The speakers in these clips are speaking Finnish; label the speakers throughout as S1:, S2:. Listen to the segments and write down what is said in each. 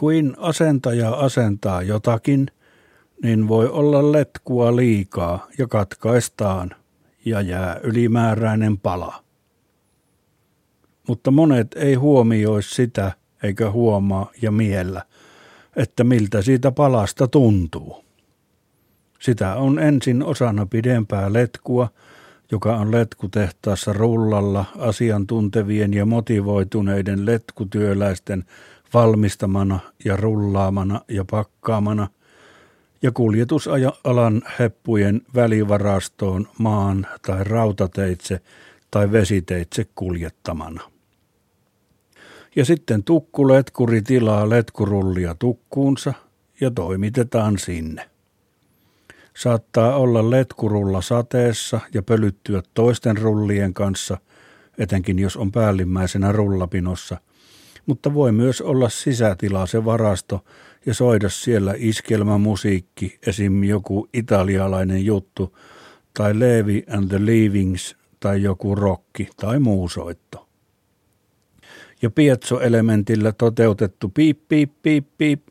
S1: Kuin asentaja asentaa jotakin, niin voi olla letkua liikaa ja katkaistaan ja jää ylimääräinen pala. Mutta monet ei huomioi sitä eikä huomaa ja miellä, että miltä siitä palasta tuntuu. Sitä on ensin osana pidempää letkua, joka on letkutehtaassa rullalla asiantuntevien ja motivoituneiden letkutyöläisten valmistamana ja rullaamana ja pakkaamana ja kuljetusalan heppujen välivarastoon maan tai rautateitse tai vesiteitse kuljettamana. Ja sitten tukkuletkuri tilaa letkurullia tukkuunsa ja toimitetaan sinne. Saattaa olla letkurulla sateessa ja pölyttyä toisten rullien kanssa, etenkin jos on päällimmäisenä rullapinossa, mutta voi myös olla sisätila se varasto ja soida siellä iskelmämusiikki, esim. joku italialainen juttu, tai Levi and the Leavings, tai joku rokki tai muu soitto. Ja pietsoelementillä toteutettu piip piip piip piip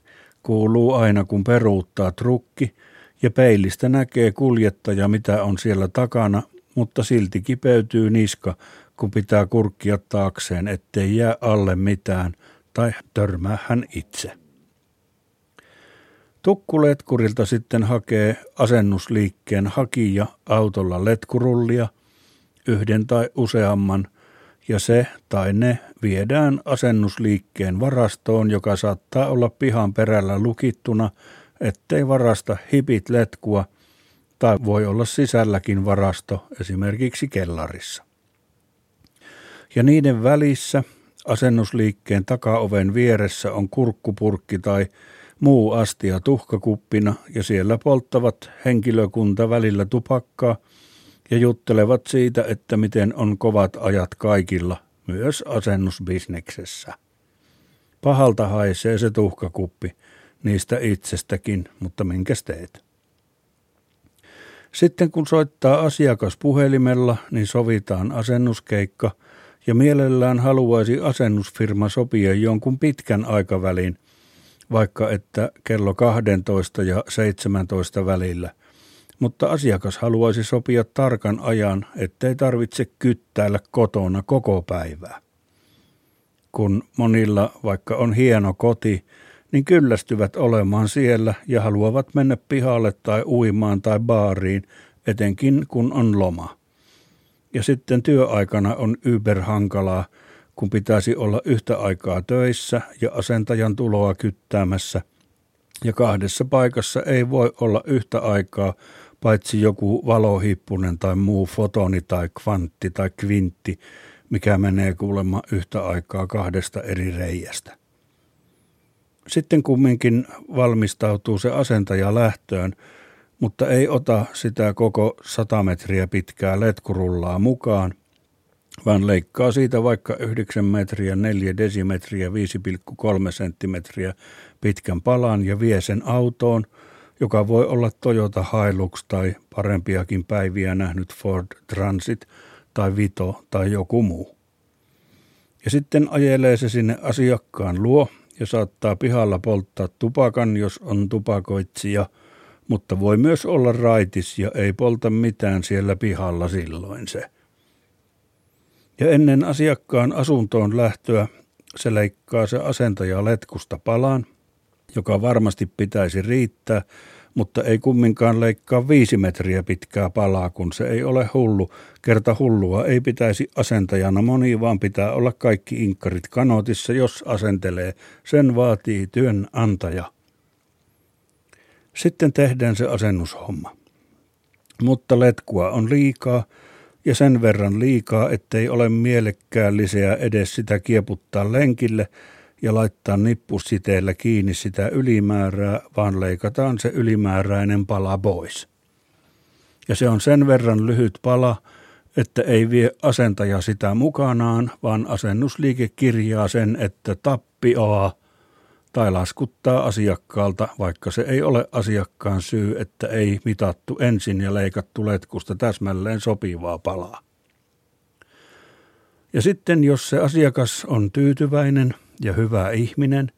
S1: kuuluu aina kun peruuttaa trukki – ja peilistä näkee kuljettaja, mitä on siellä takana, mutta silti kipeytyy niska, kun pitää kurkkia taakseen, ettei jää alle mitään tai törmää hän itse. Tukkuletkurilta sitten hakee asennusliikkeen hakija autolla letkurullia, yhden tai useamman, ja se tai ne viedään asennusliikkeen varastoon, joka saattaa olla pihan perällä lukittuna – ettei varasta hipit letkua tai voi olla sisälläkin varasto esimerkiksi kellarissa. Ja niiden välissä asennusliikkeen takaoven vieressä on kurkkupurkki tai muu astia tuhkakuppina ja siellä polttavat henkilökunta välillä tupakkaa ja juttelevat siitä, että miten on kovat ajat kaikilla, myös asennusbisneksessä. Pahalta haisee se tuhkakuppi, niistä itsestäkin, mutta minkäs teet? Sitten kun soittaa asiakas puhelimella, niin sovitaan asennuskeikka ja mielellään haluaisi asennusfirma sopia jonkun pitkän aikavälin, vaikka että kello 12 ja 17 välillä. Mutta asiakas haluaisi sopia tarkan ajan, ettei tarvitse kyttäillä kotona koko päivää. Kun monilla, vaikka on hieno koti, niin kyllästyvät olemaan siellä ja haluavat mennä pihalle tai uimaan tai baariin, etenkin kun on loma. Ja sitten työaikana on yberhankalaa, kun pitäisi olla yhtä aikaa töissä ja asentajan tuloa kyttäämässä. Ja kahdessa paikassa ei voi olla yhtä aikaa, paitsi joku valohippunen tai muu fotoni tai kvantti tai kvintti, mikä menee kuulemma yhtä aikaa kahdesta eri reiästä. Sitten kumminkin valmistautuu se asentaja lähtöön, mutta ei ota sitä koko 100 metriä pitkää letkurullaa mukaan, vaan leikkaa siitä vaikka 9 metriä, 4 desimetriä, 5,3 senttimetriä pitkän palan ja vie sen autoon, joka voi olla Toyota Hilux tai parempiakin päiviä nähnyt Ford Transit tai Vito tai joku muu. Ja sitten ajelee se sinne asiakkaan luo ja saattaa pihalla polttaa tupakan, jos on tupakoitsija, mutta voi myös olla raitis ja ei polta mitään siellä pihalla silloin se. Ja ennen asiakkaan asuntoon lähtöä se leikkaa se asentaja letkusta palaan, joka varmasti pitäisi riittää, mutta ei kumminkaan leikkaa viisi metriä pitkää palaa, kun se ei ole hullu. Kerta hullua ei pitäisi asentajana moni, vaan pitää olla kaikki inkkarit kanotissa, jos asentelee. Sen vaatii työnantaja. Sitten tehdään se asennushomma. Mutta letkua on liikaa ja sen verran liikaa, ettei ole mielekkäällisiä edes sitä kieputtaa lenkille – ja laittaa nippusiteellä kiinni sitä ylimäärää, vaan leikataan se ylimääräinen pala pois. Ja se on sen verran lyhyt pala, että ei vie asentaja sitä mukanaan, vaan asennusliike kirjaa sen, että tappioa tai laskuttaa asiakkaalta, vaikka se ei ole asiakkaan syy, että ei mitattu ensin ja leikattu letkusta täsmälleen sopivaa palaa. Ja sitten jos se asiakas on tyytyväinen – ja hyvä ihminen,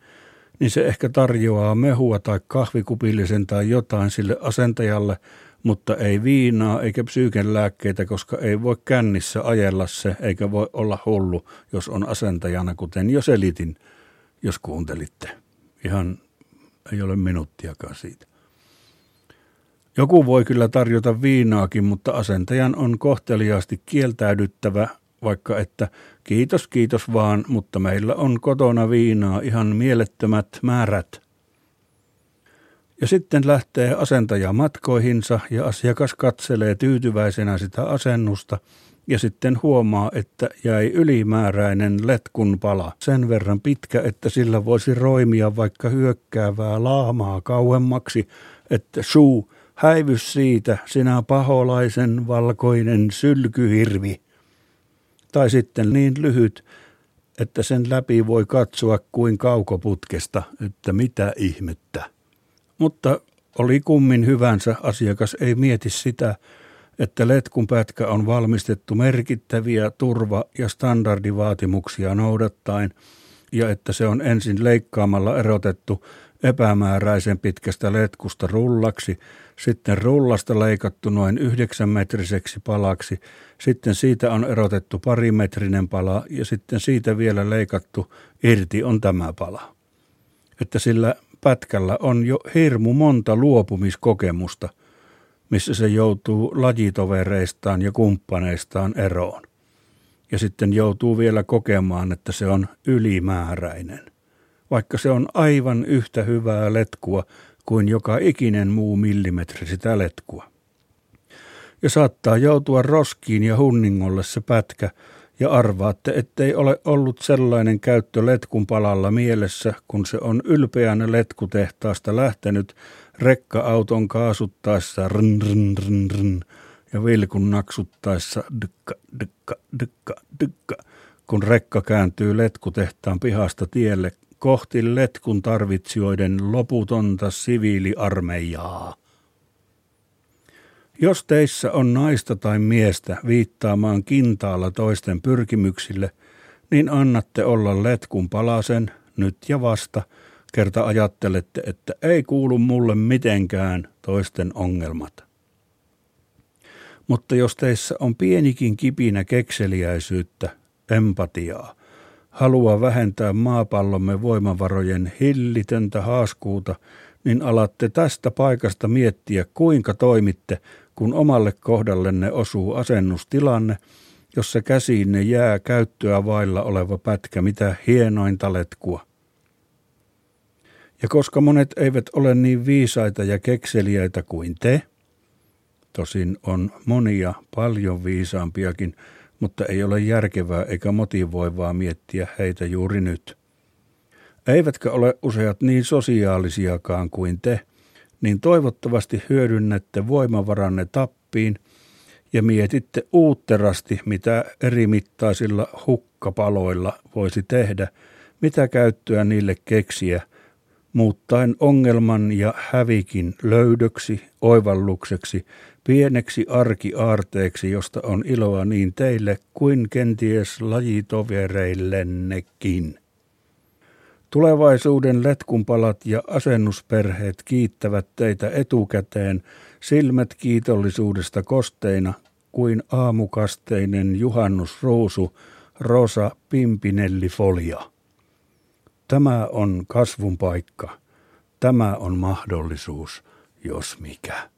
S1: niin se ehkä tarjoaa mehua tai kahvikupillisen tai jotain sille asentajalle, mutta ei viinaa eikä psyyken lääkkeitä, koska ei voi kännissä ajella se, eikä voi olla hullu, jos on asentajana, kuten jo selitin, jos kuuntelitte. Ihan ei ole minuuttiakaan siitä. Joku voi kyllä tarjota viinaakin, mutta asentajan on kohteliaasti kieltäydyttävä, vaikka että kiitos kiitos vaan, mutta meillä on kotona viinaa ihan mielettömät määrät. Ja sitten lähtee asentaja matkoihinsa ja asiakas katselee tyytyväisenä sitä asennusta ja sitten huomaa, että jäi ylimääräinen letkun pala sen verran pitkä, että sillä voisi roimia vaikka hyökkäävää laamaa kauemmaksi, että suu häivys siitä, sinä paholaisen valkoinen sylkyhirvi. Tai sitten niin lyhyt, että sen läpi voi katsoa kuin kaukoputkesta, että mitä ihmettä. Mutta oli kummin hyvänsä, asiakas ei mieti sitä, että letkun pätkä on valmistettu merkittäviä turva- ja standardivaatimuksia noudattaen ja että se on ensin leikkaamalla erotettu epämääräisen pitkästä letkusta rullaksi, sitten rullasta leikattu noin yhdeksänmetriseksi palaksi, sitten siitä on erotettu parimetrinen pala ja sitten siitä vielä leikattu irti on tämä pala. Että sillä pätkällä on jo hirmu monta luopumiskokemusta, missä se joutuu lajitovereistaan ja kumppaneistaan eroon. Ja sitten joutuu vielä kokemaan, että se on ylimääräinen, vaikka se on aivan yhtä hyvää letkua kuin joka ikinen muu millimetri sitä letkua. Ja saattaa joutua roskiin ja hunningolle se pätkä, ja arvaatte, ettei ole ollut sellainen käyttö letkun palalla mielessä, kun se on ylpeänä letkutehtaasta lähtenyt rekka-auton kaasuttaessa rn, rn, rn, rn, ja vilkun naksuttaessa dykka, dykka, dykka, dykka, kun rekka kääntyy letkutehtaan pihasta tielle kohti letkun tarvitsijoiden loputonta siviiliarmeijaa. Jos teissä on naista tai miestä viittaamaan kintaalla toisten pyrkimyksille, niin annatte olla letkun palasen nyt ja vasta, kerta ajattelette, että ei kuulu mulle mitenkään toisten ongelmat. Mutta jos teissä on pienikin kipinä kekseliäisyyttä, empatiaa, halua vähentää maapallomme voimavarojen hillitöntä haaskuuta, niin alatte tästä paikasta miettiä, kuinka toimitte, kun omalle kohdallenne osuu asennustilanne, jossa käsiinne jää käyttöä vailla oleva pätkä mitä hienointa letkua. Ja koska monet eivät ole niin viisaita ja kekseliäitä kuin te, tosin on monia paljon viisaampiakin, mutta ei ole järkevää eikä motivoivaa miettiä heitä juuri nyt. Eivätkä ole useat niin sosiaalisiakaan kuin te, niin toivottavasti hyödynnätte voimavaranne tappiin ja mietitte uutterasti, mitä eri mittaisilla hukkapaloilla voisi tehdä, mitä käyttöä niille keksiä, muuttaen ongelman ja hävikin löydöksi, oivallukseksi, pieneksi arkiaarteeksi, josta on iloa niin teille kuin kenties lajitovereillennekin. Tulevaisuuden letkunpalat ja asennusperheet kiittävät teitä etukäteen silmät kiitollisuudesta kosteina kuin aamukasteinen juhannusruusu Rosa Pimpinelli Folia. Tämä on kasvun paikka. Tämä on mahdollisuus, jos mikä.